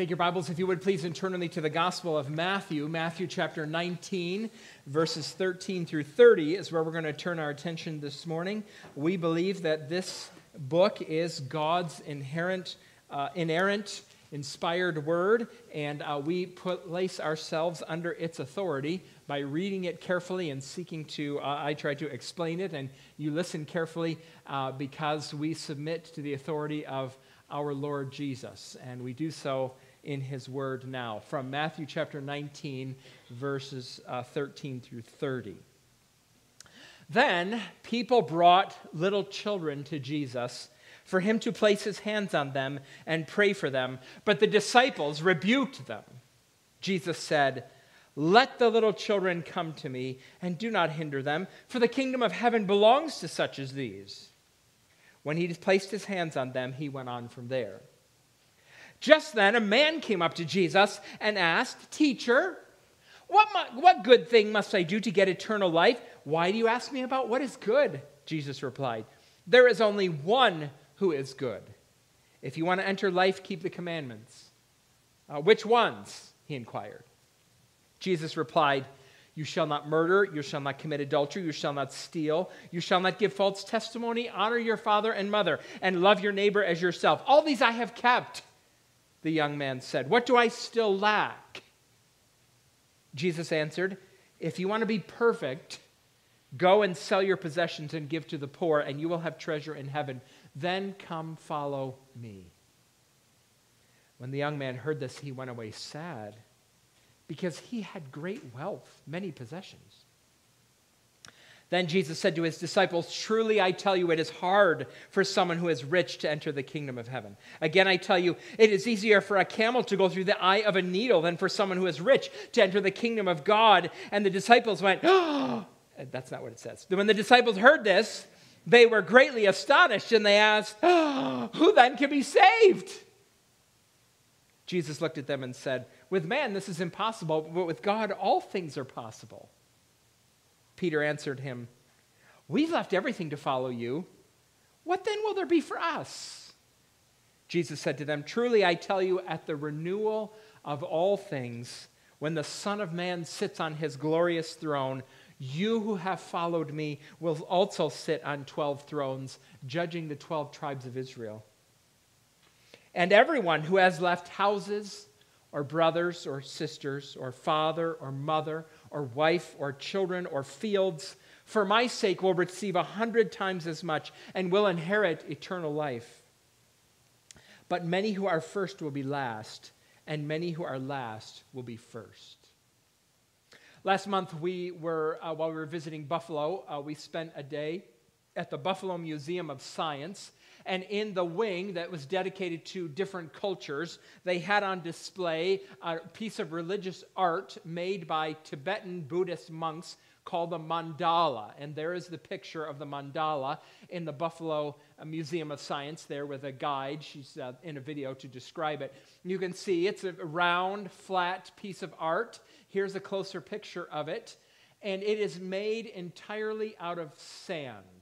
Take your Bibles, if you would please, and turn with me to the Gospel of Matthew. Matthew chapter 19, verses 13 through 30 is where we're going to turn our attention this morning. We believe that this book is God's inherent, uh, inerrant, inspired word, and uh, we place ourselves under its authority by reading it carefully and seeking to, uh, I try to explain it, and you listen carefully uh, because we submit to the authority of our Lord Jesus, and we do so in his word now from Matthew chapter 19, verses uh, 13 through 30. Then people brought little children to Jesus for him to place his hands on them and pray for them, but the disciples rebuked them. Jesus said, Let the little children come to me, and do not hinder them, for the kingdom of heaven belongs to such as these. When he placed his hands on them, he went on from there. Just then, a man came up to Jesus and asked, Teacher, what, what good thing must I do to get eternal life? Why do you ask me about what is good? Jesus replied, There is only one who is good. If you want to enter life, keep the commandments. Uh, which ones? He inquired. Jesus replied, You shall not murder, you shall not commit adultery, you shall not steal, you shall not give false testimony, honor your father and mother, and love your neighbor as yourself. All these I have kept. The young man said, What do I still lack? Jesus answered, If you want to be perfect, go and sell your possessions and give to the poor, and you will have treasure in heaven. Then come follow me. When the young man heard this, he went away sad because he had great wealth, many possessions. Then Jesus said to his disciples, Truly I tell you, it is hard for someone who is rich to enter the kingdom of heaven. Again, I tell you, it is easier for a camel to go through the eye of a needle than for someone who is rich to enter the kingdom of God. And the disciples went, Oh, that's not what it says. When the disciples heard this, they were greatly astonished and they asked, oh, Who then can be saved? Jesus looked at them and said, With man, this is impossible, but with God, all things are possible. Peter answered him, We've left everything to follow you. What then will there be for us? Jesus said to them, Truly I tell you, at the renewal of all things, when the Son of Man sits on his glorious throne, you who have followed me will also sit on 12 thrones, judging the 12 tribes of Israel. And everyone who has left houses, or brothers, or sisters, or father, or mother, or wife or children or fields for my sake will receive a hundred times as much and will inherit eternal life. But many who are first will be last, and many who are last will be first. Last month, we were, uh, while we were visiting Buffalo, uh, we spent a day at the Buffalo Museum of Science. And in the wing that was dedicated to different cultures, they had on display a piece of religious art made by Tibetan Buddhist monks called the mandala. And there is the picture of the mandala in the Buffalo uh, Museum of Science there with a guide. She's uh, in a video to describe it. You can see it's a round, flat piece of art. Here's a closer picture of it. And it is made entirely out of sand.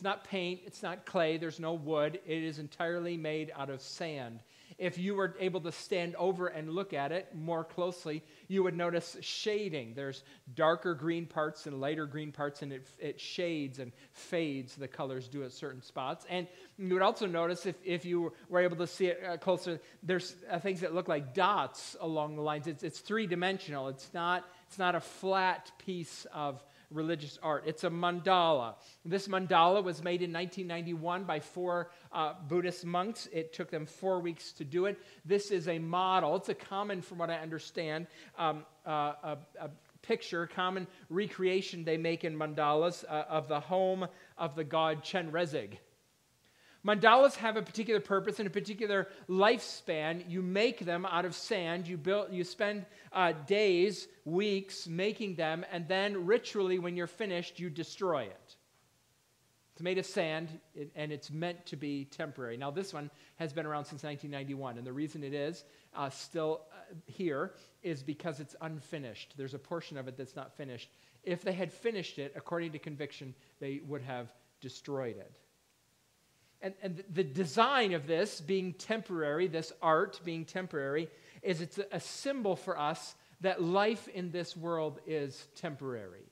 It's not paint, it's not clay, there's no wood. It is entirely made out of sand. If you were able to stand over and look at it more closely, you would notice shading. There's darker green parts and lighter green parts, and it, it shades and fades, the colors do at certain spots. And you would also notice, if, if you were able to see it uh, closer, there's uh, things that look like dots along the lines. It's, it's three dimensional, it's not, it's not a flat piece of religious art. It's a mandala. This mandala was made in 1991 by four uh, Buddhist monks. It took them four weeks to do it. This is a model. It's a common, from what I understand, um, uh, a, a, picture, common recreation they make in mandalas uh, of the home of the god Chenrezig. Mandalas have a particular purpose and a particular lifespan. You make them out of sand. You, build, you spend uh, days, weeks making them, and then ritually, when you're finished, you destroy it. It's made of sand, and it's meant to be temporary. Now, this one has been around since 1991, and the reason it is uh, still uh, here is because it's unfinished. There's a portion of it that's not finished. If they had finished it, according to conviction, they would have destroyed it. And, and the design of this being temporary, this art being temporary, is it's a symbol for us that life in this world is temporary.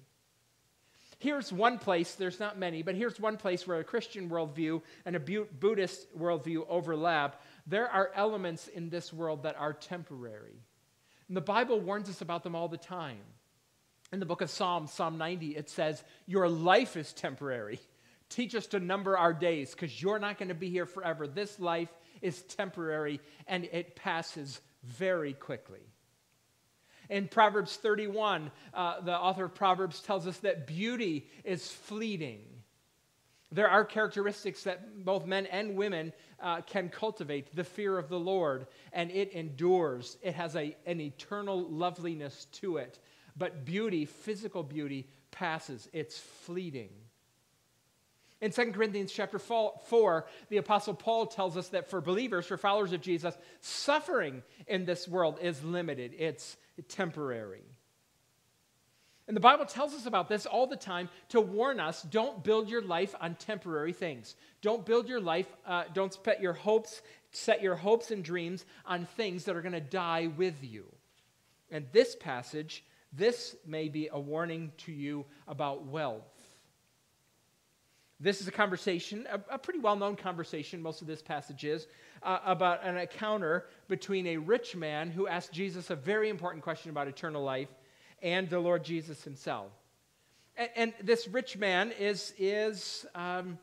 Here's one place, there's not many, but here's one place where a Christian worldview and a Buddhist worldview overlap. There are elements in this world that are temporary. And the Bible warns us about them all the time. In the book of Psalms, Psalm 90, it says, Your life is temporary. Teach us to number our days because you're not going to be here forever. This life is temporary and it passes very quickly. In Proverbs 31, uh, the author of Proverbs tells us that beauty is fleeting. There are characteristics that both men and women uh, can cultivate the fear of the Lord, and it endures. It has a, an eternal loveliness to it. But beauty, physical beauty, passes, it's fleeting. In 2 Corinthians chapter 4, the Apostle Paul tells us that for believers, for followers of Jesus, suffering in this world is limited, it's temporary. And the Bible tells us about this all the time to warn us don't build your life on temporary things. Don't build your life, uh, don't set your hopes, set your hopes and dreams on things that are going to die with you. And this passage, this may be a warning to you about wealth. This is a conversation, a, a pretty well known conversation, most of this passage is, uh, about an encounter between a rich man who asked Jesus a very important question about eternal life and the Lord Jesus himself. And, and this rich man is, is um,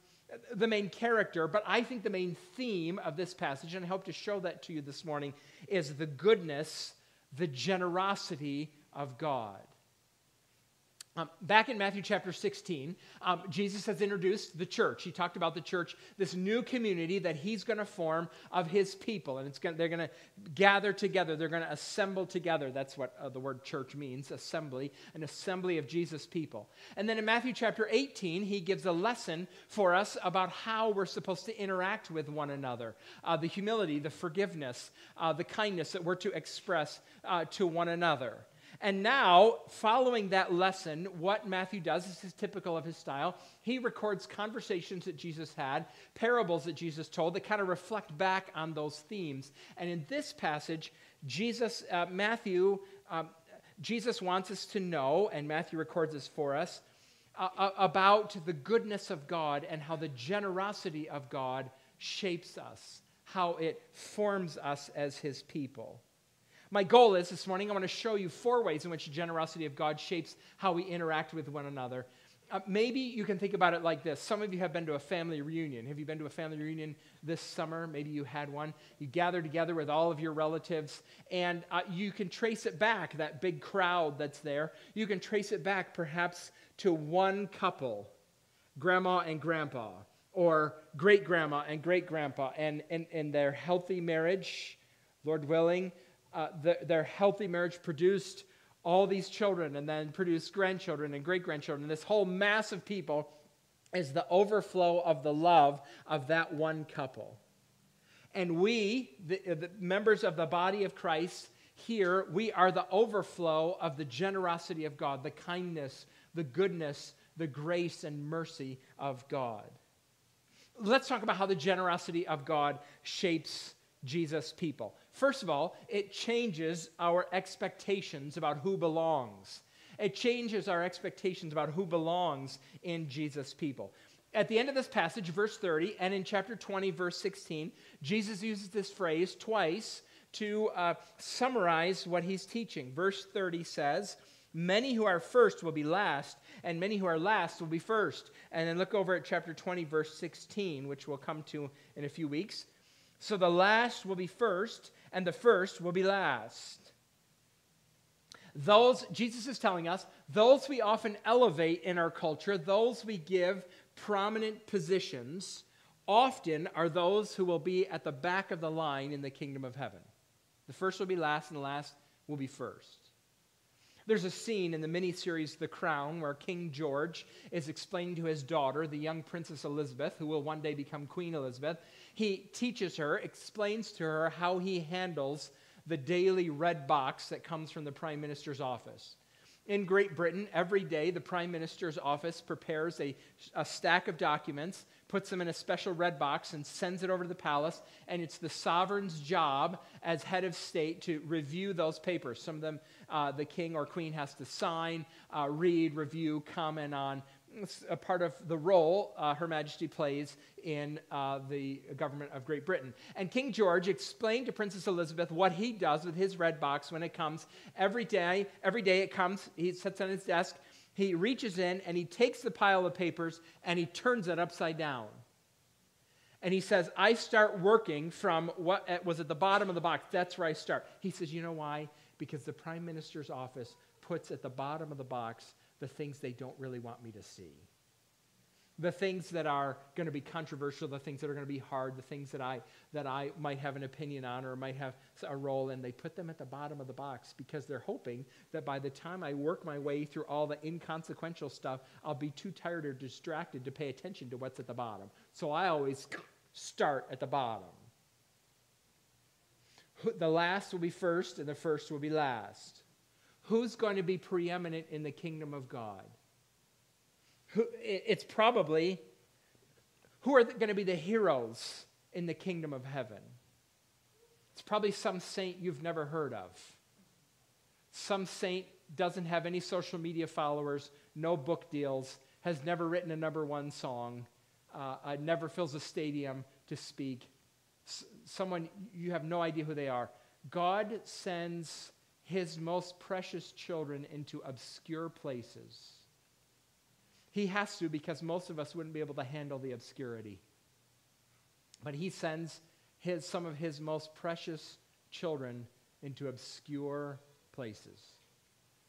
the main character, but I think the main theme of this passage, and I hope to show that to you this morning, is the goodness, the generosity of God. Um, back in Matthew chapter 16, um, Jesus has introduced the church. He talked about the church, this new community that he's going to form of his people. And it's gonna, they're going to gather together, they're going to assemble together. That's what uh, the word church means assembly, an assembly of Jesus' people. And then in Matthew chapter 18, he gives a lesson for us about how we're supposed to interact with one another uh, the humility, the forgiveness, uh, the kindness that we're to express uh, to one another. And now, following that lesson, what Matthew does this is typical of his style. He records conversations that Jesus had, parables that Jesus told that kind of reflect back on those themes. And in this passage, Jesus, uh, Matthew, um, Jesus wants us to know, and Matthew records this for us, uh, about the goodness of God and how the generosity of God shapes us, how it forms us as his people. My goal is this morning, I want to show you four ways in which the generosity of God shapes how we interact with one another. Uh, maybe you can think about it like this. Some of you have been to a family reunion. Have you been to a family reunion this summer? Maybe you had one. You gather together with all of your relatives, and uh, you can trace it back, that big crowd that's there. You can trace it back perhaps to one couple, grandma and grandpa, or great grandma and great grandpa, and, and, and their healthy marriage, Lord willing, uh, the, their healthy marriage produced all these children and then produced grandchildren and great grandchildren. This whole mass of people is the overflow of the love of that one couple. And we, the, the members of the body of Christ, here, we are the overflow of the generosity of God, the kindness, the goodness, the grace, and mercy of God. Let's talk about how the generosity of God shapes Jesus' people. First of all, it changes our expectations about who belongs. It changes our expectations about who belongs in Jesus' people. At the end of this passage, verse 30, and in chapter 20, verse 16, Jesus uses this phrase twice to uh, summarize what he's teaching. Verse 30 says, Many who are first will be last, and many who are last will be first. And then look over at chapter 20, verse 16, which we'll come to in a few weeks. So the last will be first, and the first will be last. Those, Jesus is telling us, those we often elevate in our culture, those we give prominent positions, often are those who will be at the back of the line in the kingdom of heaven. The first will be last, and the last will be first. There's a scene in the miniseries The Crown where King George is explaining to his daughter, the young Princess Elizabeth, who will one day become Queen Elizabeth, he teaches her, explains to her how he handles the daily red box that comes from the Prime Minister's office. In Great Britain, every day the Prime Minister's office prepares a, a stack of documents puts them in a special red box, and sends it over to the palace. And it's the sovereign's job as head of state to review those papers. Some of them uh, the king or queen has to sign, uh, read, review, comment on. It's a part of the role uh, Her Majesty plays in uh, the government of Great Britain. And King George explained to Princess Elizabeth what he does with his red box when it comes every day. Every day it comes, he sits on his desk, he reaches in and he takes the pile of papers and he turns it upside down. And he says, I start working from what was at the bottom of the box. That's where I start. He says, You know why? Because the prime minister's office puts at the bottom of the box the things they don't really want me to see the things that are going to be controversial, the things that are going to be hard, the things that I, that I might have an opinion on or might have a role in, they put them at the bottom of the box because they're hoping that by the time I work my way through all the inconsequential stuff, I'll be too tired or distracted to pay attention to what's at the bottom. So I always start at the bottom. The last will be first, and the first will be last. Who's going to be preeminent in the kingdom of God? It's probably who are going to be the heroes in the kingdom of heaven? It's probably some saint you've never heard of. Some saint doesn't have any social media followers, no book deals, has never written a number one song, uh, uh, never fills a stadium to speak. S- someone you have no idea who they are. God sends his most precious children into obscure places he has to because most of us wouldn't be able to handle the obscurity. But he sends his, some of his most precious children into obscure places.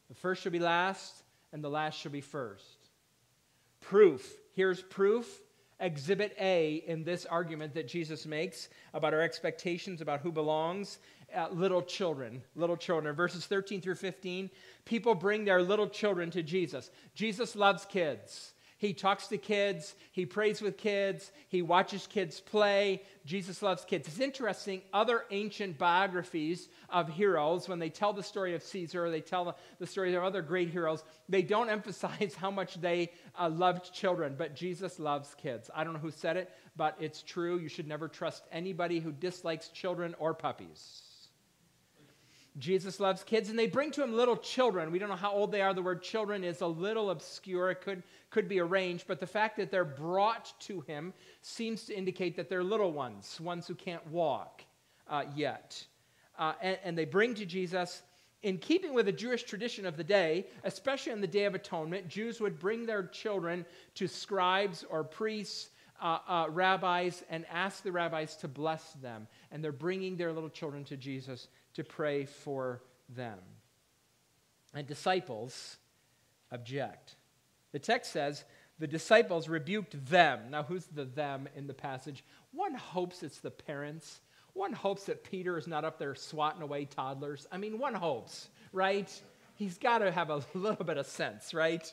The first shall be last, and the last shall be first. Proof. Here's proof. Exhibit A in this argument that Jesus makes about our expectations about who belongs uh, little children, little children. Verses 13 through 15, people bring their little children to Jesus. Jesus loves kids. He talks to kids, he prays with kids, he watches kids play. Jesus loves kids. It's interesting, other ancient biographies of heroes, when they tell the story of Caesar, they tell the story of other great heroes, they don't emphasize how much they uh, loved children, but Jesus loves kids. I don't know who said it, but it's true. You should never trust anybody who dislikes children or puppies. Jesus loves kids, and they bring to him little children. We don't know how old they are. The word children is a little obscure. It could, could be arranged, but the fact that they're brought to him seems to indicate that they're little ones, ones who can't walk uh, yet. Uh, and, and they bring to Jesus, in keeping with the Jewish tradition of the day, especially on the Day of Atonement, Jews would bring their children to scribes or priests uh, uh, rabbis and ask the rabbis to bless them. And they're bringing their little children to Jesus to pray for them. And disciples object. The text says, the disciples rebuked them. Now, who's the them in the passage? One hopes it's the parents. One hopes that Peter is not up there swatting away toddlers. I mean, one hopes, right? He's got to have a little bit of sense, right?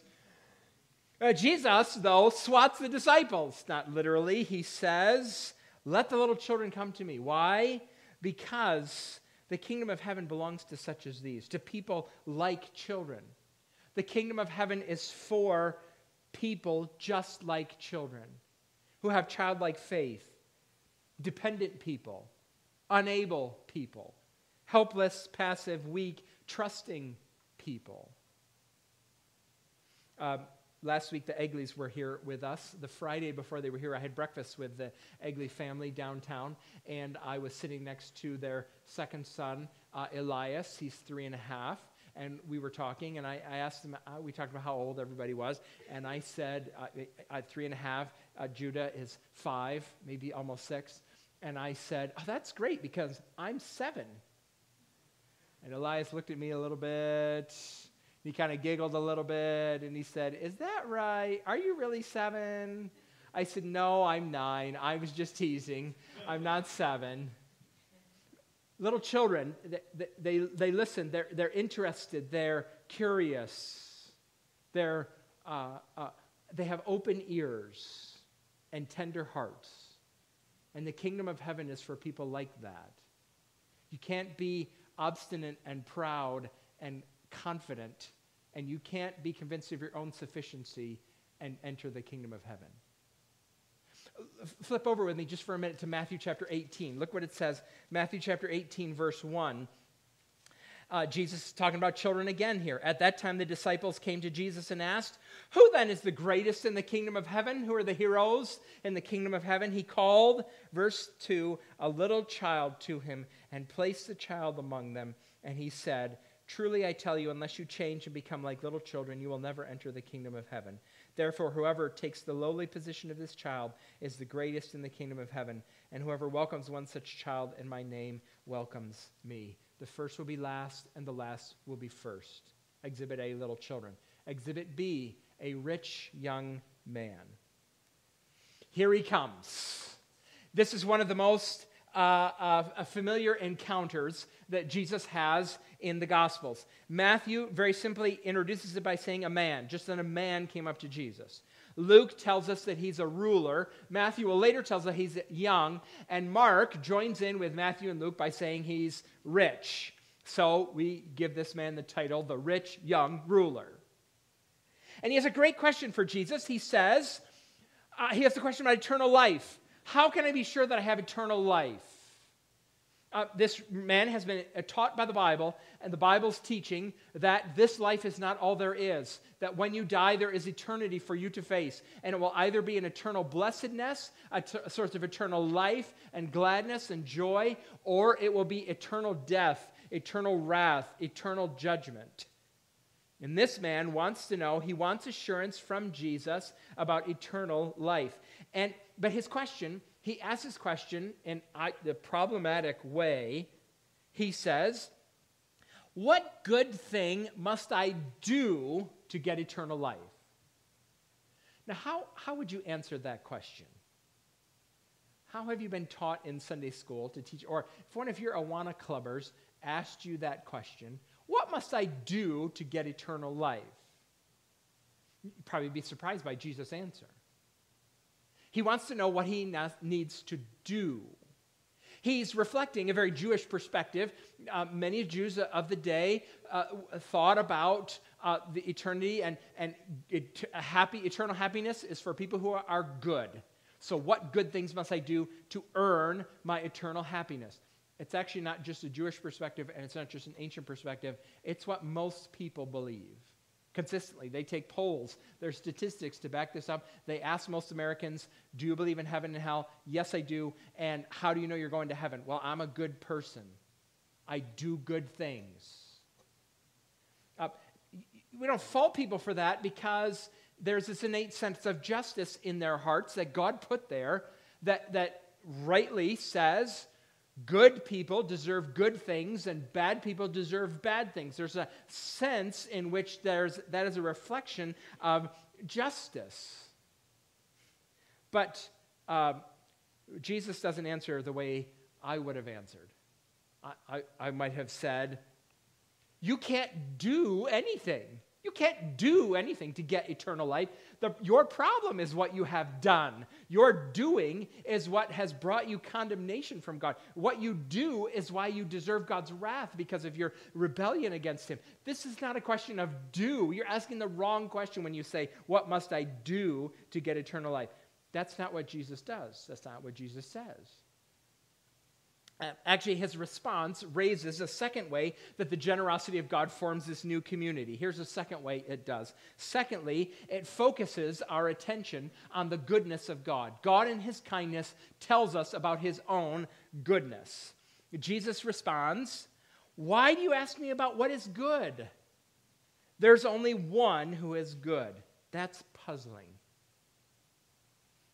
Uh, Jesus, though, swats the disciples. Not literally. He says, Let the little children come to me. Why? Because the kingdom of heaven belongs to such as these, to people like children. The kingdom of heaven is for people just like children who have childlike faith, dependent people, unable people, helpless, passive, weak, trusting people. Um, Last week, the Egleys were here with us. The Friday before they were here, I had breakfast with the Egley family downtown, and I was sitting next to their second son, uh, Elias. He's three and a half. And we were talking, and I, I asked them, uh, we talked about how old everybody was, and I said, uh, three and a half, uh, Judah is five, maybe almost six. And I said, oh, that's great because I'm seven. And Elias looked at me a little bit he kind of giggled a little bit and he said, Is that right? Are you really seven? I said, No, I'm nine. I was just teasing. I'm not seven. Little children, they, they, they listen, they're, they're interested, they're curious, they're, uh, uh, they have open ears and tender hearts. And the kingdom of heaven is for people like that. You can't be obstinate and proud and confident, and you can't be convinced of your own sufficiency and enter the kingdom of heaven. Flip over with me just for a minute to Matthew chapter 18. Look what it says. Matthew chapter 18, verse 1. Uh, Jesus is talking about children again here. At that time, the disciples came to Jesus and asked, Who then is the greatest in the kingdom of heaven? Who are the heroes in the kingdom of heaven? He called, verse 2, a little child to him and placed the child among them. And he said, Truly I tell you, unless you change and become like little children, you will never enter the kingdom of heaven. Therefore, whoever takes the lowly position of this child is the greatest in the kingdom of heaven. And whoever welcomes one such child in my name welcomes me. The first will be last, and the last will be first. Exhibit A, little children. Exhibit B, a rich young man. Here he comes. This is one of the most uh, uh, familiar encounters that Jesus has in the Gospels. Matthew very simply introduces it by saying a man, just that a man came up to Jesus. Luke tells us that he's a ruler. Matthew will later tells us he's young. And Mark joins in with Matthew and Luke by saying he's rich. So we give this man the title, the rich young ruler. And he has a great question for Jesus. He says, uh, he has the question about eternal life. How can I be sure that I have eternal life? uh, this man has been uh, taught by the Bible, and the Bible's teaching that this life is not all there is. That when you die, there is eternity for you to face. And it will either be an eternal blessedness, a, t- a source of eternal life and gladness and joy, or it will be eternal death, eternal wrath, eternal judgment. And this man wants to know, he wants assurance from Jesus about eternal life. And, but his question he asks this question in the problematic way. He says, What good thing must I do to get eternal life? Now, how, how would you answer that question? How have you been taught in Sunday school to teach? Or if one of your Awana clubbers asked you that question, what must I do to get eternal life? You'd probably be surprised by Jesus' answer. He wants to know what he needs to do. He's reflecting a very Jewish perspective. Uh, many Jews of the day uh, thought about uh, the eternity and, and happy, eternal happiness is for people who are, are good. So, what good things must I do to earn my eternal happiness? It's actually not just a Jewish perspective and it's not just an ancient perspective, it's what most people believe consistently. They take polls, there's statistics to back this up. They ask most Americans, Do you believe in heaven and hell? Yes, I do. And how do you know you're going to heaven? Well, I'm a good person, I do good things. Uh, we don't fault people for that because there's this innate sense of justice in their hearts that God put there that, that rightly says, Good people deserve good things, and bad people deserve bad things. There's a sense in which there's, that is a reflection of justice. But uh, Jesus doesn't answer the way I would have answered. I, I, I might have said, You can't do anything. You can't do anything to get eternal life. The, your problem is what you have done. Your doing is what has brought you condemnation from God. What you do is why you deserve God's wrath because of your rebellion against Him. This is not a question of do. You're asking the wrong question when you say, What must I do to get eternal life? That's not what Jesus does. That's not what Jesus says. Uh, actually, his response raises a second way that the generosity of God forms this new community. Here's a second way it does. Secondly, it focuses our attention on the goodness of God. God, in his kindness, tells us about his own goodness. Jesus responds, Why do you ask me about what is good? There's only one who is good. That's puzzling.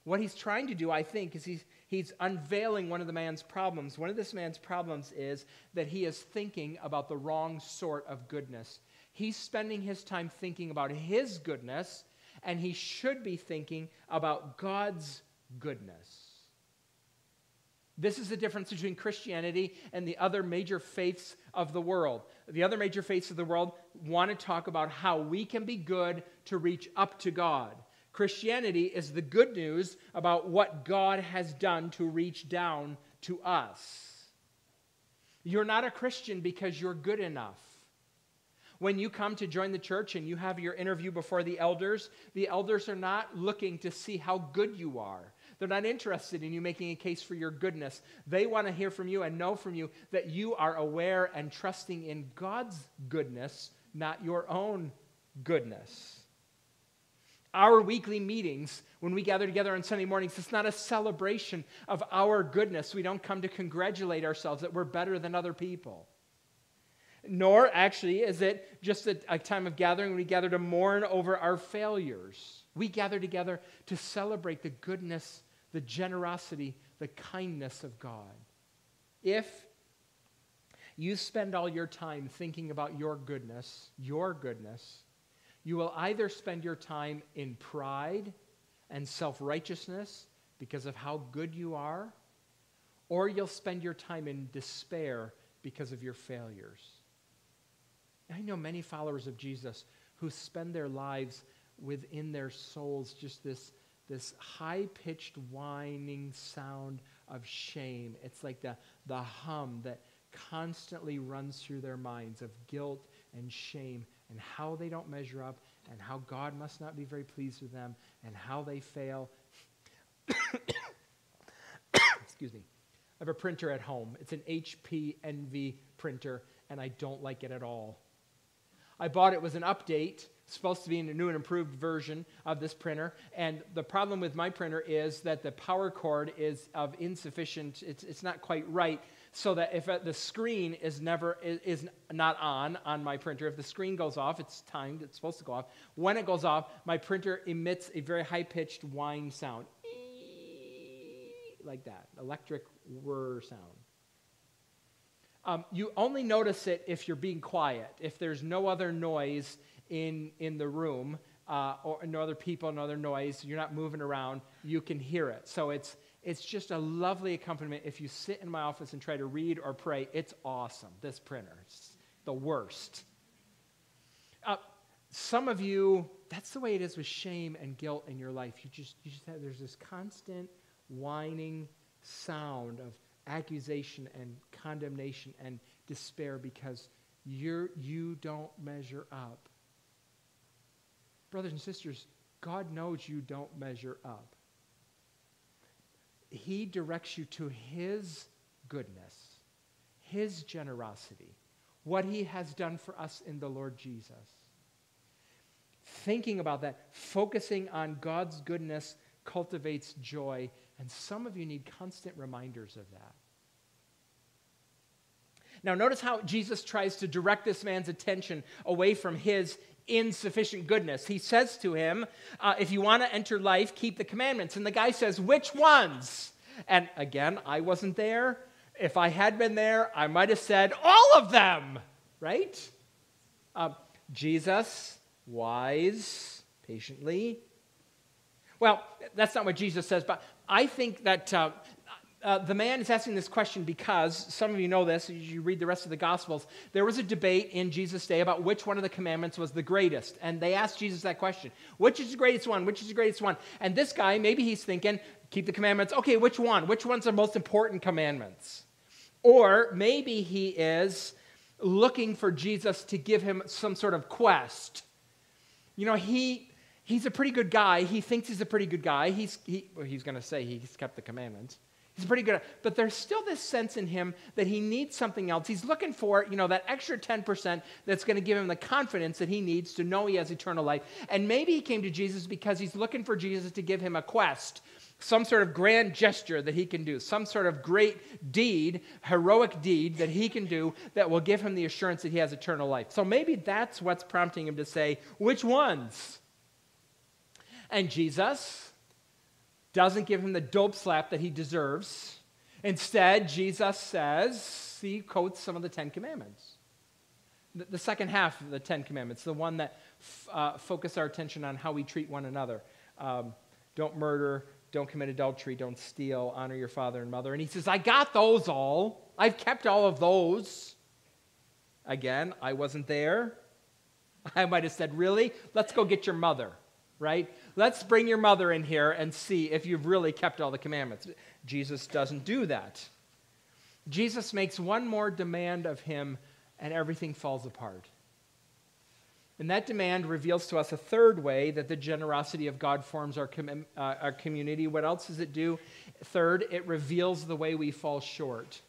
What he's trying to do, I think, is he's he's unveiling one of the man's problems. One of this man's problems is that he is thinking about the wrong sort of goodness. He's spending his time thinking about his goodness, and he should be thinking about God's goodness. This is the difference between Christianity and the other major faiths of the world. The other major faiths of the world want to talk about how we can be good to reach up to God. Christianity is the good news about what God has done to reach down to us. You're not a Christian because you're good enough. When you come to join the church and you have your interview before the elders, the elders are not looking to see how good you are. They're not interested in you making a case for your goodness. They want to hear from you and know from you that you are aware and trusting in God's goodness, not your own goodness. Our weekly meetings, when we gather together on Sunday mornings, it's not a celebration of our goodness. We don't come to congratulate ourselves that we're better than other people. Nor, actually, is it just a, a time of gathering we gather to mourn over our failures. We gather together to celebrate the goodness, the generosity, the kindness of God. If you spend all your time thinking about your goodness, your goodness, you will either spend your time in pride and self righteousness because of how good you are, or you'll spend your time in despair because of your failures. I know many followers of Jesus who spend their lives within their souls just this, this high pitched whining sound of shame. It's like the, the hum that constantly runs through their minds of guilt and shame and how they don't measure up and how God must not be very pleased with them and how they fail. Excuse me. I have a printer at home. It's an HP Envy printer, and I don't like it at all. I bought it was an update. Supposed to be a new and improved version of this printer. And the problem with my printer is that the power cord is of insufficient, it's, it's not quite right so that if the screen is never is not on on my printer if the screen goes off it's timed it's supposed to go off. When it goes off my printer emits a very high pitched whine sound. Like that electric whir sound. Um, you only notice it if you're being quiet. If there's no other noise in in the room uh, or no other people no other noise you're not moving around you can hear it. So it's it's just a lovely accompaniment. If you sit in my office and try to read or pray, it's awesome. This printer, it's the worst. Uh, some of you, that's the way it is with shame and guilt in your life. You just, you just have, there's this constant whining sound of accusation and condemnation and despair because you're, you don't measure up. Brothers and sisters, God knows you don't measure up. He directs you to His goodness, His generosity, what He has done for us in the Lord Jesus. Thinking about that, focusing on God's goodness cultivates joy, and some of you need constant reminders of that. Now, notice how Jesus tries to direct this man's attention away from his insufficient goodness. He says to him, uh, If you want to enter life, keep the commandments. And the guy says, Which ones? And again, I wasn't there. If I had been there, I might have said, All of them, right? Uh, Jesus, wise, patiently. Well, that's not what Jesus says, but I think that uh, uh, the man is asking this question because some of you know this, you read the rest of the Gospels. There was a debate in Jesus' day about which one of the commandments was the greatest. And they asked Jesus that question Which is the greatest one? Which is the greatest one? And this guy, maybe he's thinking, keep the commandments. Okay, which one? Which one's the most important commandments? Or maybe he is looking for Jesus to give him some sort of quest. You know, he he's a pretty good guy. He thinks he's a pretty good guy. He's, he, well, he's going to say he's kept the commandments. He's pretty good. But there's still this sense in him that he needs something else. He's looking for, you know, that extra 10% that's going to give him the confidence that he needs to know he has eternal life. And maybe he came to Jesus because he's looking for Jesus to give him a quest, some sort of grand gesture that he can do, some sort of great deed, heroic deed that he can do that will give him the assurance that he has eternal life. So maybe that's what's prompting him to say, which ones? And Jesus, doesn't give him the dope slap that he deserves. Instead, Jesus says, he quotes some of the Ten Commandments. The, the second half of the Ten Commandments, the one that f- uh, focus our attention on how we treat one another. Um, don't murder, don't commit adultery, don't steal, honor your father and mother. And he says, I got those all. I've kept all of those. Again, I wasn't there. I might have said, Really? Let's go get your mother, right? Let's bring your mother in here and see if you've really kept all the commandments. Jesus doesn't do that. Jesus makes one more demand of him, and everything falls apart. And that demand reveals to us a third way that the generosity of God forms our, com- uh, our community. What else does it do? Third, it reveals the way we fall short.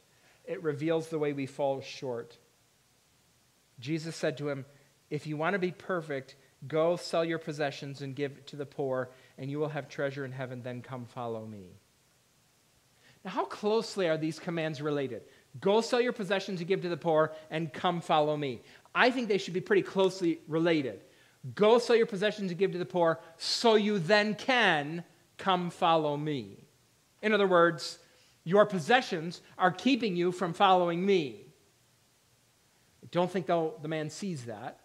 It reveals the way we fall short. Jesus said to him, If you want to be perfect, go sell your possessions and give to the poor, and you will have treasure in heaven. Then come follow me. Now, how closely are these commands related? Go sell your possessions and give to the poor, and come follow me. I think they should be pretty closely related. Go sell your possessions and give to the poor, so you then can come follow me. In other words, your possessions are keeping you from following me. I don't think, the man sees that.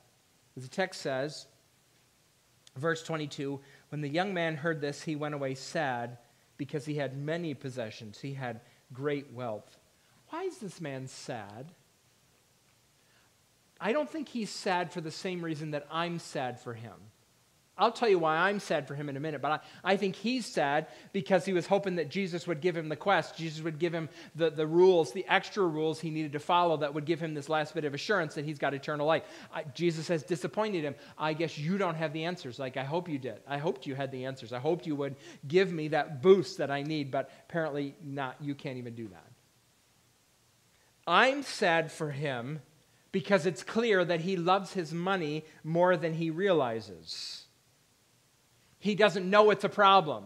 As the text says, verse 22 When the young man heard this, he went away sad because he had many possessions. He had great wealth. Why is this man sad? I don't think he's sad for the same reason that I'm sad for him. I'll tell you why I'm sad for him in a minute, but I, I think he's sad because he was hoping that Jesus would give him the quest. Jesus would give him the, the rules, the extra rules he needed to follow that would give him this last bit of assurance that he's got eternal life. I, Jesus has disappointed him. I guess you don't have the answers like I hope you did. I hoped you had the answers. I hoped you would give me that boost that I need, but apparently not. You can't even do that. I'm sad for him because it's clear that he loves his money more than he realizes. He doesn't know it's a problem.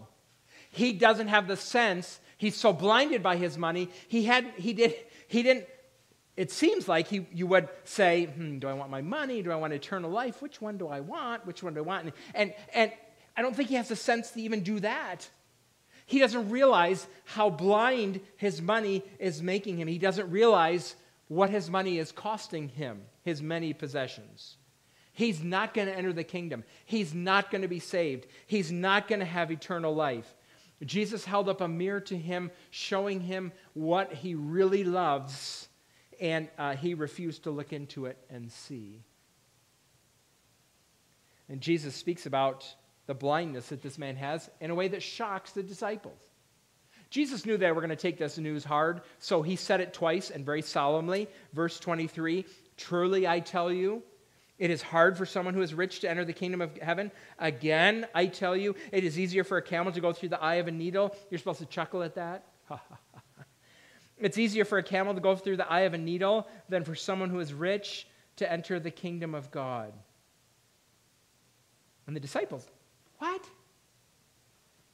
He doesn't have the sense. He's so blinded by his money. He had he did he didn't it seems like he, you would say, hmm, do I want my money? Do I want eternal life? Which one do I want? Which one do I want? And, and, and I don't think he has the sense to even do that. He doesn't realize how blind his money is making him. He doesn't realize what his money is costing him, his many possessions. He's not going to enter the kingdom. He's not going to be saved. He's not going to have eternal life. Jesus held up a mirror to him, showing him what he really loves, and uh, he refused to look into it and see. And Jesus speaks about the blindness that this man has in a way that shocks the disciples. Jesus knew they were going to take this news hard, so he said it twice and very solemnly. Verse 23 Truly I tell you, it is hard for someone who is rich to enter the kingdom of heaven. Again, I tell you, it is easier for a camel to go through the eye of a needle. You're supposed to chuckle at that. it's easier for a camel to go through the eye of a needle than for someone who is rich to enter the kingdom of God. And the disciples, what?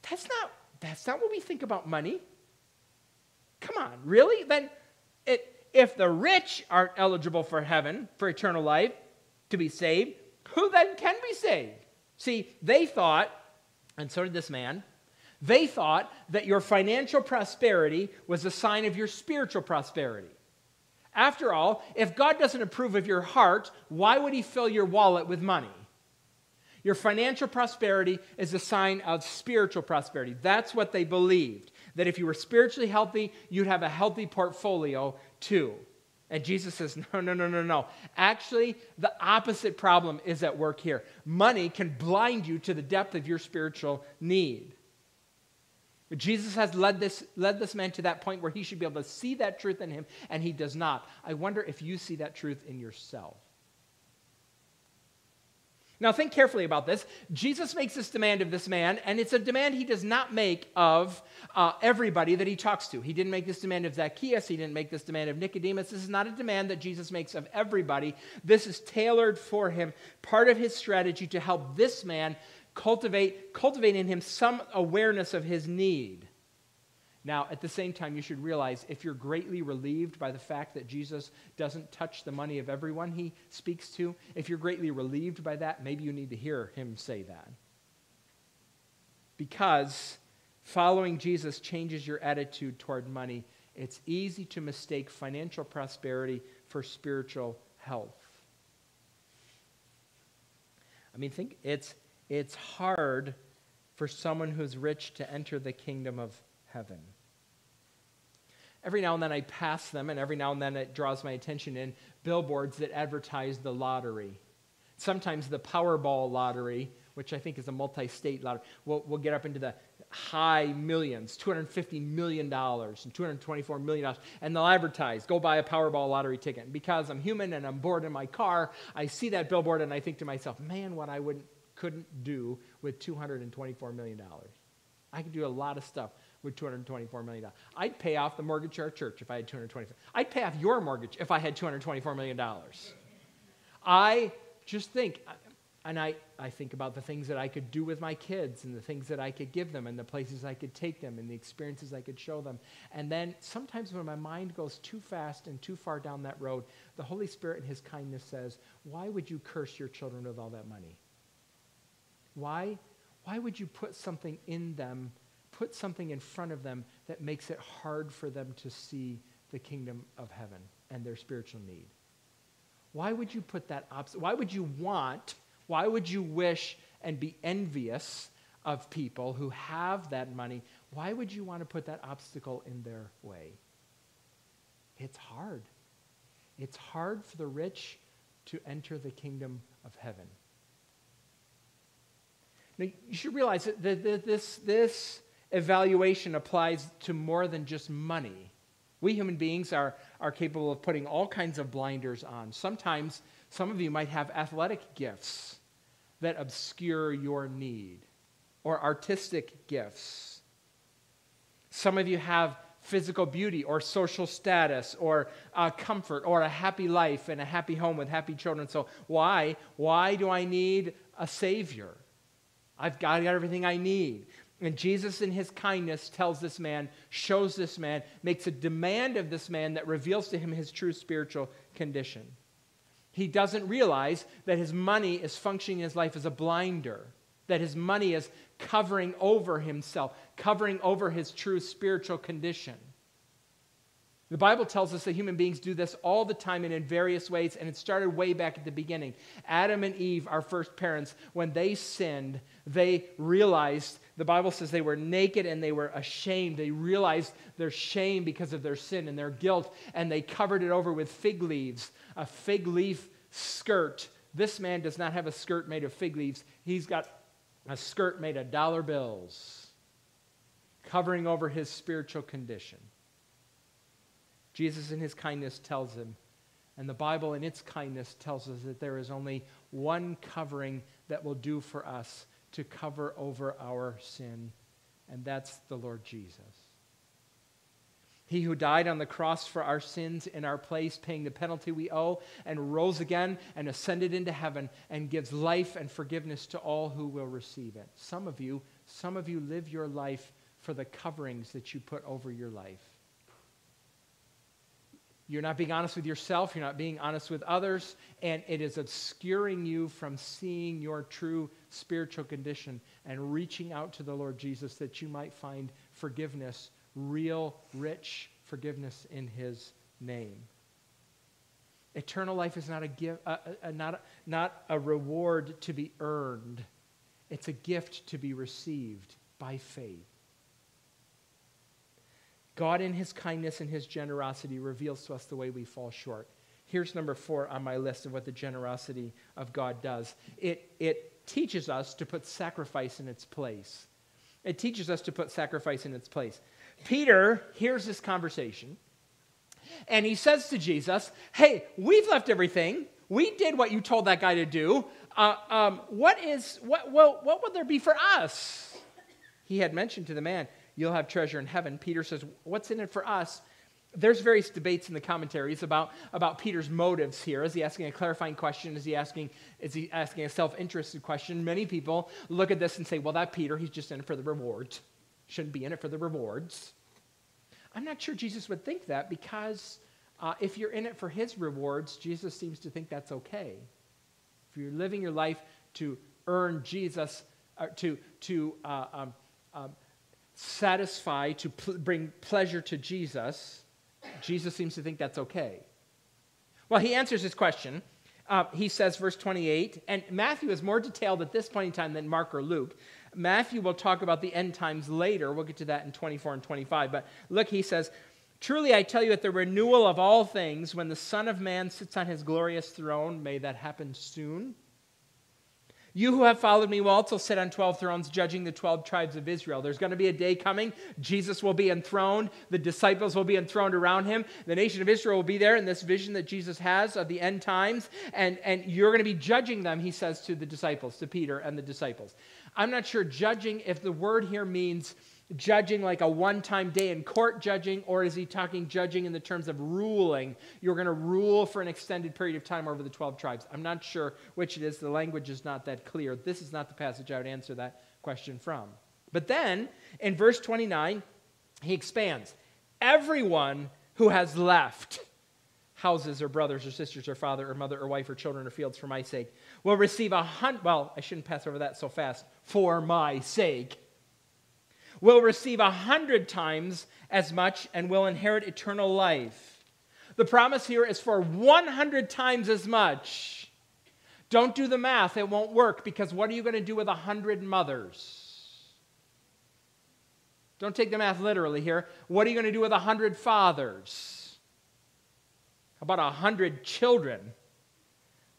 That's not that's not what we think about money. Come on, really? Then it, if the rich aren't eligible for heaven, for eternal life, to be saved, who then can be saved? See, they thought, and so did this man, they thought that your financial prosperity was a sign of your spiritual prosperity. After all, if God doesn't approve of your heart, why would He fill your wallet with money? Your financial prosperity is a sign of spiritual prosperity. That's what they believed. That if you were spiritually healthy, you'd have a healthy portfolio too. And Jesus says, no, no, no, no, no. Actually, the opposite problem is at work here. Money can blind you to the depth of your spiritual need. Jesus has led this, led this man to that point where he should be able to see that truth in him, and he does not. I wonder if you see that truth in yourself. Now, think carefully about this. Jesus makes this demand of this man, and it's a demand he does not make of uh, everybody that he talks to. He didn't make this demand of Zacchaeus. He didn't make this demand of Nicodemus. This is not a demand that Jesus makes of everybody. This is tailored for him, part of his strategy to help this man cultivate, cultivate in him some awareness of his need. Now, at the same time, you should realize if you're greatly relieved by the fact that Jesus doesn't touch the money of everyone he speaks to, if you're greatly relieved by that, maybe you need to hear him say that. Because following Jesus changes your attitude toward money. It's easy to mistake financial prosperity for spiritual health. I mean, think it's, it's hard for someone who's rich to enter the kingdom of heaven every now and then I pass them, and every now and then it draws my attention in billboards that advertise the lottery. Sometimes the Powerball lottery which I think is a multi state lottery, will will get up into the high millions $250 million and $224 million. And they'll advertise, go buy a Powerball lottery ticket. And because I'm human and I'm bored in my car, I see that billboard and I think to myself, man, what I wouldn't, couldn't do with $224 million. I could do a lot of stuff with $224 million. I'd pay off the mortgage of our church if I had 224. I'd pay off your mortgage if I had $224 million. I just think, and I, I think about the things that I could do with my kids and the things that I could give them and the places I could take them and the experiences I could show them. And then sometimes when my mind goes too fast and too far down that road, the Holy Spirit in His kindness says, Why would you curse your children with all that money? Why, why would you put something in them, put something in front of them that makes it hard for them to see the kingdom of heaven and their spiritual need? Why would you put that obstacle? Why would you want why would you wish and be envious of people who have that money? Why would you want to put that obstacle in their way? It's hard. It's hard for the rich to enter the kingdom of heaven. Now, you should realize that this, this evaluation applies to more than just money. We human beings are, are capable of putting all kinds of blinders on. Sometimes some of you might have athletic gifts that obscure your need, or artistic gifts. Some of you have physical beauty, or social status, or uh, comfort, or a happy life and a happy home with happy children. So, why? Why do I need a Savior? I've got everything I need. And Jesus, in his kindness, tells this man, shows this man, makes a demand of this man that reveals to him his true spiritual condition. He doesn't realize that his money is functioning in his life as a blinder, that his money is covering over himself, covering over his true spiritual condition. The Bible tells us that human beings do this all the time and in various ways, and it started way back at the beginning. Adam and Eve, our first parents, when they sinned, they realized, the Bible says they were naked and they were ashamed. They realized their shame because of their sin and their guilt, and they covered it over with fig leaves a fig leaf skirt. This man does not have a skirt made of fig leaves. He's got a skirt made of dollar bills, covering over his spiritual condition. Jesus, in his kindness, tells him, and the Bible, in its kindness, tells us that there is only one covering that will do for us to cover over our sin, and that's the Lord Jesus. He who died on the cross for our sins in our place, paying the penalty we owe, and rose again and ascended into heaven and gives life and forgiveness to all who will receive it. Some of you, some of you live your life for the coverings that you put over your life. You're not being honest with yourself, you're not being honest with others, and it is obscuring you from seeing your true spiritual condition and reaching out to the Lord Jesus that you might find forgiveness real, rich forgiveness in his name. Eternal life is not a, gift, uh, uh, not, a, not a reward to be earned, it's a gift to be received by faith. God, in his kindness and his generosity, reveals to us the way we fall short. Here's number four on my list of what the generosity of God does it, it teaches us to put sacrifice in its place. It teaches us to put sacrifice in its place. Peter hears this conversation and he says to Jesus, Hey, we've left everything. We did what you told that guy to do. Uh, um, what is, what, well, what would there be for us? He had mentioned to the man, You'll have treasure in heaven. Peter says, What's in it for us? There's various debates in the commentaries about, about Peter's motives here. Is he asking a clarifying question? Is he asking, is he asking a self interested question? Many people look at this and say, Well, that Peter, he's just in it for the rewards shouldn't be in it for the rewards. I'm not sure Jesus would think that because uh, if you're in it for his rewards, Jesus seems to think that's okay. If you're living your life to earn Jesus, uh, to, to uh, um, um, satisfy, to pl- bring pleasure to Jesus, Jesus seems to think that's okay. Well, he answers his question. Uh, he says, verse 28, and Matthew is more detailed at this point in time than Mark or Luke. Matthew will talk about the end times later. We'll get to that in 24 and 25. But look, he says, Truly I tell you, at the renewal of all things, when the Son of Man sits on his glorious throne, may that happen soon, You who have followed me will also sit on 12 thrones, judging the 12 tribes of Israel. There's going to be a day coming. Jesus will be enthroned. The disciples will be enthroned around him. The nation of Israel will be there in this vision that Jesus has of the end times. And, and you're going to be judging them, he says to the disciples, to Peter and the disciples. I'm not sure judging, if the word here means judging like a one time day in court judging, or is he talking judging in the terms of ruling? You're going to rule for an extended period of time over the 12 tribes. I'm not sure which it is. The language is not that clear. This is not the passage I would answer that question from. But then in verse 29, he expands everyone who has left houses or brothers or sisters or father or mother or wife or children or fields for my sake will receive a hundred, well, I shouldn't pass over that so fast, for my sake will receive a hundred times as much and will inherit eternal life. The promise here is for 100 times as much. Don't do the math, it won't work because what are you going to do with a 100 mothers? Don't take the math literally here. What are you going to do with a 100 fathers? How about a 100 children?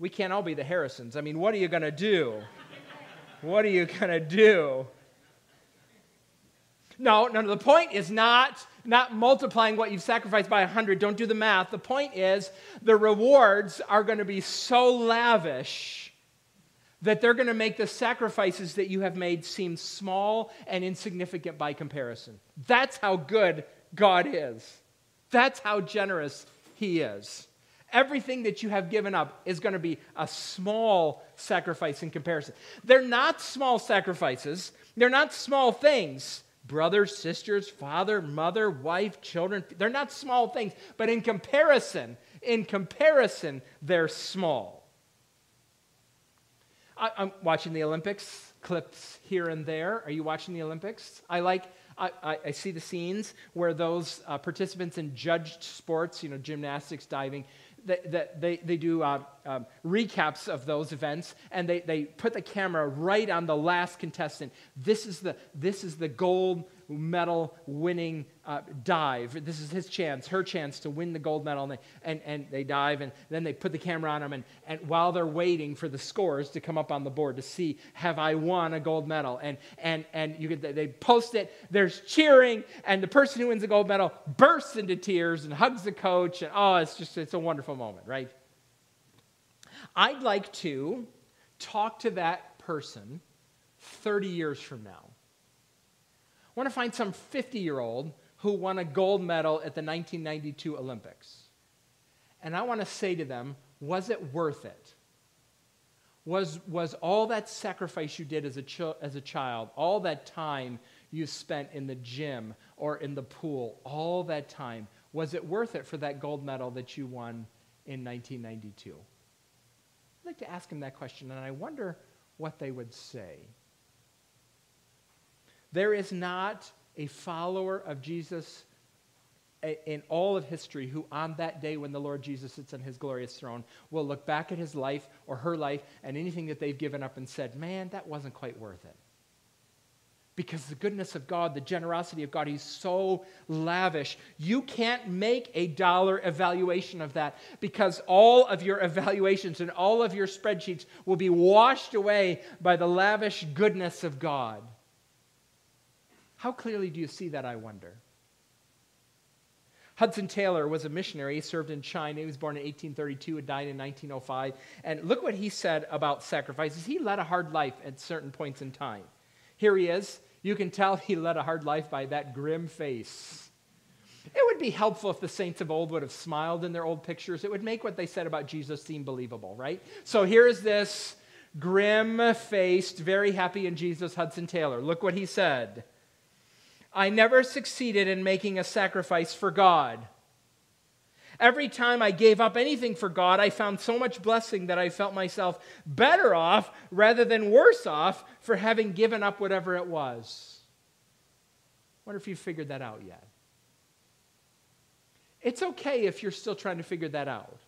We can't all be the Harrisons. I mean, what are you going to do? what are you going to do? No, no, no. The point is not, not multiplying what you've sacrificed by 100. Don't do the math. The point is the rewards are going to be so lavish that they're going to make the sacrifices that you have made seem small and insignificant by comparison. That's how good God is. That's how generous He is. Everything that you have given up is going to be a small sacrifice in comparison. They're not small sacrifices, they're not small things brothers, sisters, father, mother, wife, children. They're not small things, but in comparison, in comparison, they're small. I, am watching the Olympics, clips here and there. Are you watching the Olympics? I like, I, I, I see the scenes where those uh, participants in judged sports, you know, gymnastics, diving, that they, they do uh, um, recaps of those events and they, they put the camera right on the last contestant. This is the, this is the gold medal winning uh, dive. This is his chance, her chance to win the gold medal. And they, and, and they dive, and then they put the camera on him. And, and while they're waiting for the scores to come up on the board to see, have I won a gold medal? And, and, and you could, they post it, there's cheering, and the person who wins the gold medal bursts into tears and hugs the coach. And oh, it's just, it's a wonderful moment, right? I'd like to talk to that person 30 years from now. I want to find some 50 year old who won a gold medal at the 1992 Olympics. And I want to say to them, was it worth it? Was, was all that sacrifice you did as a, ch- as a child, all that time you spent in the gym or in the pool, all that time, was it worth it for that gold medal that you won in 1992? I'd like to ask them that question, and I wonder what they would say. There is not a follower of Jesus in all of history who, on that day when the Lord Jesus sits on his glorious throne, will look back at his life or her life and anything that they've given up and said, Man, that wasn't quite worth it. Because the goodness of God, the generosity of God, He's so lavish. You can't make a dollar evaluation of that because all of your evaluations and all of your spreadsheets will be washed away by the lavish goodness of God. How clearly do you see that, I wonder? Hudson Taylor was a missionary. He served in China. He was born in 1832 and died in 1905. And look what he said about sacrifices. He led a hard life at certain points in time. Here he is. You can tell he led a hard life by that grim face. It would be helpful if the saints of old would have smiled in their old pictures. It would make what they said about Jesus seem believable, right? So here's this grim faced, very happy in Jesus Hudson Taylor. Look what he said. I never succeeded in making a sacrifice for God. Every time I gave up anything for God, I found so much blessing that I felt myself better off rather than worse off for having given up whatever it was. Wonder if you figured that out yet. It's okay if you're still trying to figure that out.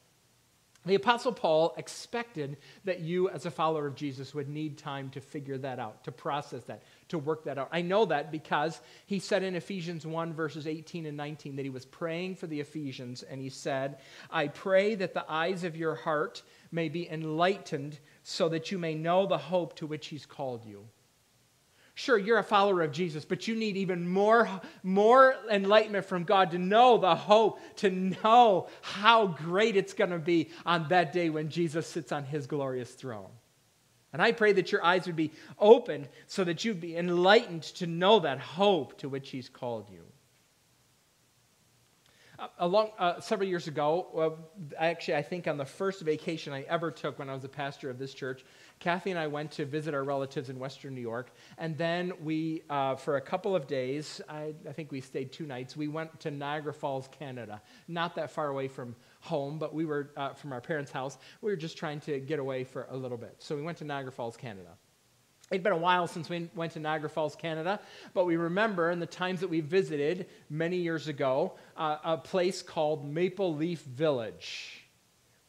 The Apostle Paul expected that you, as a follower of Jesus, would need time to figure that out, to process that, to work that out. I know that because he said in Ephesians 1, verses 18 and 19, that he was praying for the Ephesians, and he said, I pray that the eyes of your heart may be enlightened so that you may know the hope to which he's called you. Sure, you're a follower of Jesus, but you need even more, more enlightenment from God to know the hope, to know how great it's going to be on that day when Jesus sits on his glorious throne. And I pray that your eyes would be opened so that you'd be enlightened to know that hope to which he's called you. Uh, along uh, several years ago, uh, actually, I think on the first vacation I ever took when I was a pastor of this church, Kathy and I went to visit our relatives in Western New York, and then we, uh, for a couple of days, I, I, think we stayed two nights, we went to Niagara Falls, Canada. Not that far away from home, but we were uh, from our parents' house. We were just trying to get away for a little bit. So we went to Niagara Falls, Canada. It'd been a while since we went to Niagara Falls, Canada, but we remember in the times that we visited many years ago uh, a place called Maple Leaf Village.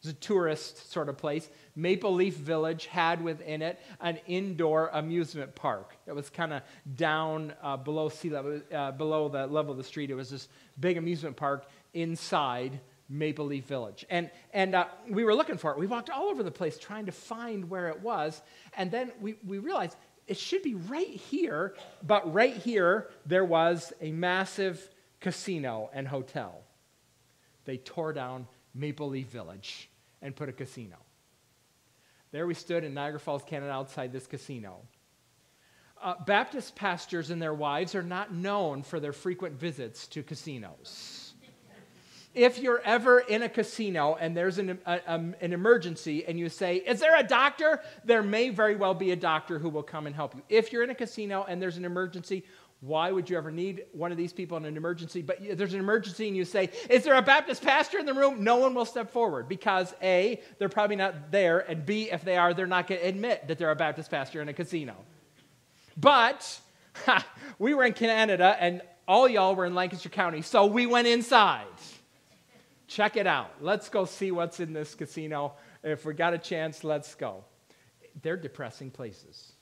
It was a tourist sort of place. Maple Leaf Village had within it an indoor amusement park that was kind of down uh, below sea level, uh, below the level of the street. It was this big amusement park inside Maple Leaf Village. And, and uh, we were looking for it. We walked all over the place trying to find where it was. And then we, we realized it should be right here, but right here there was a massive casino and hotel. They tore down Maple Leaf Village and put a casino. There we stood in Niagara Falls, Canada, outside this casino. Uh, Baptist pastors and their wives are not known for their frequent visits to casinos if you're ever in a casino and there's an, a, an emergency and you say, Is there a doctor? There may very well be a doctor who will come and help you. If you're in a casino and there's an emergency, why would you ever need one of these people in an emergency? But there's an emergency and you say, Is there a Baptist pastor in the room? No one will step forward because A, they're probably not there, and B, if they are, they're not going to admit that they're a Baptist pastor in a casino. But ha, we were in Canada and all y'all were in Lancaster County, so we went inside. Check it out. Let's go see what's in this casino. If we got a chance, let's go. They're depressing places.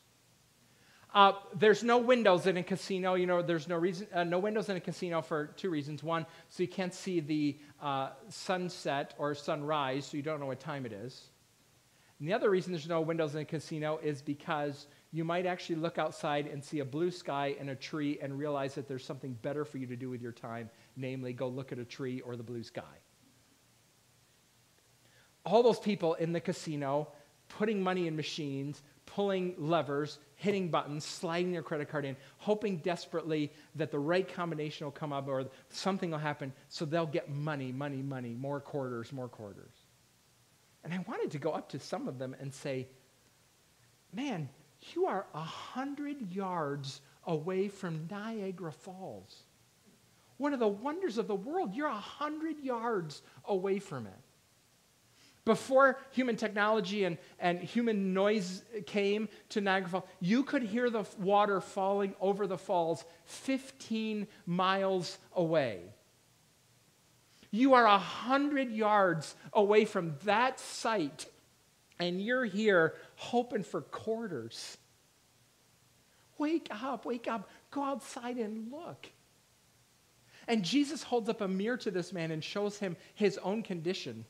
Uh, there's no windows in a casino. You know, there's no reason, uh, no windows in a casino for two reasons. One, so you can't see the uh, sunset or sunrise, so you don't know what time it is. And the other reason there's no windows in a casino is because you might actually look outside and see a blue sky and a tree and realize that there's something better for you to do with your time, namely, go look at a tree or the blue sky all those people in the casino putting money in machines, pulling levers, hitting buttons, sliding their credit card in, hoping desperately that the right combination will come up or something will happen so they'll get money, money, money, more quarters, more quarters. And I wanted to go up to some of them and say, man, you are a hundred yards away from Niagara Falls. One of the wonders of the world. You're a hundred yards away from it. Before human technology and, and human noise came to Niagara Falls, you could hear the water falling over the falls 15 miles away. You are a hundred yards away from that site, and you're here hoping for quarters. Wake up, wake up, go outside and look. And Jesus holds up a mirror to this man and shows him his own condition.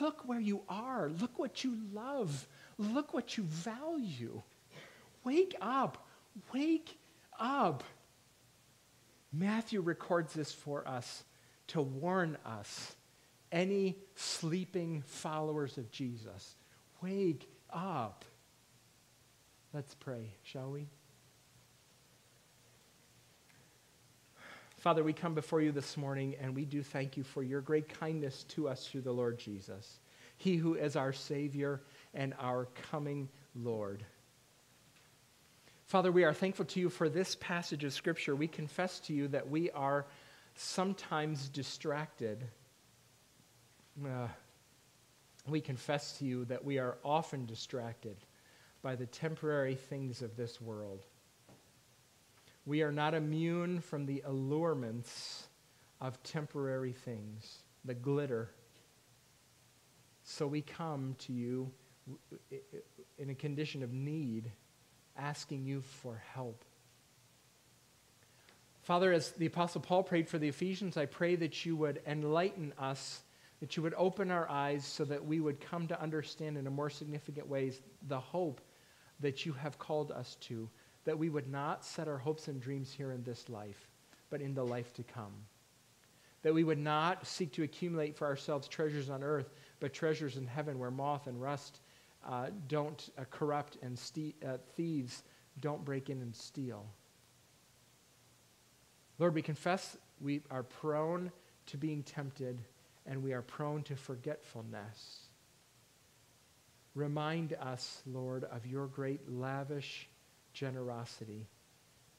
Look where you are. Look what you love. Look what you value. Wake up. Wake up. Matthew records this for us to warn us, any sleeping followers of Jesus. Wake up. Let's pray, shall we? Father, we come before you this morning and we do thank you for your great kindness to us through the Lord Jesus, He who is our Savior and our coming Lord. Father, we are thankful to you for this passage of Scripture. We confess to you that we are sometimes distracted. Uh, we confess to you that we are often distracted by the temporary things of this world. We are not immune from the allurements of temporary things, the glitter, so we come to you in a condition of need, asking you for help. Father, as the Apostle Paul prayed for the Ephesians, I pray that you would enlighten us, that you would open our eyes so that we would come to understand in a more significant ways the hope that you have called us to, that we would not set our hopes and dreams here in this life, but in the life to come. That we would not seek to accumulate for ourselves treasures on earth, but treasures in heaven where moth and rust uh, don't uh, corrupt and ste- uh, thieves don't break in and steal. Lord, we confess we are prone to being tempted and we are prone to forgetfulness. Remind us, Lord, of your great lavish generosity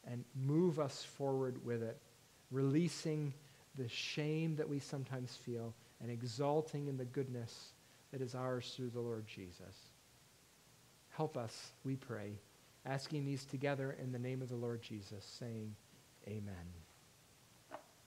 and move us forward with it, releasing the shame that we sometimes feel and exalting in the goodness that is ours through the Lord Jesus. Help us, we pray, asking these together in the name of the Lord Jesus, saying, Amen.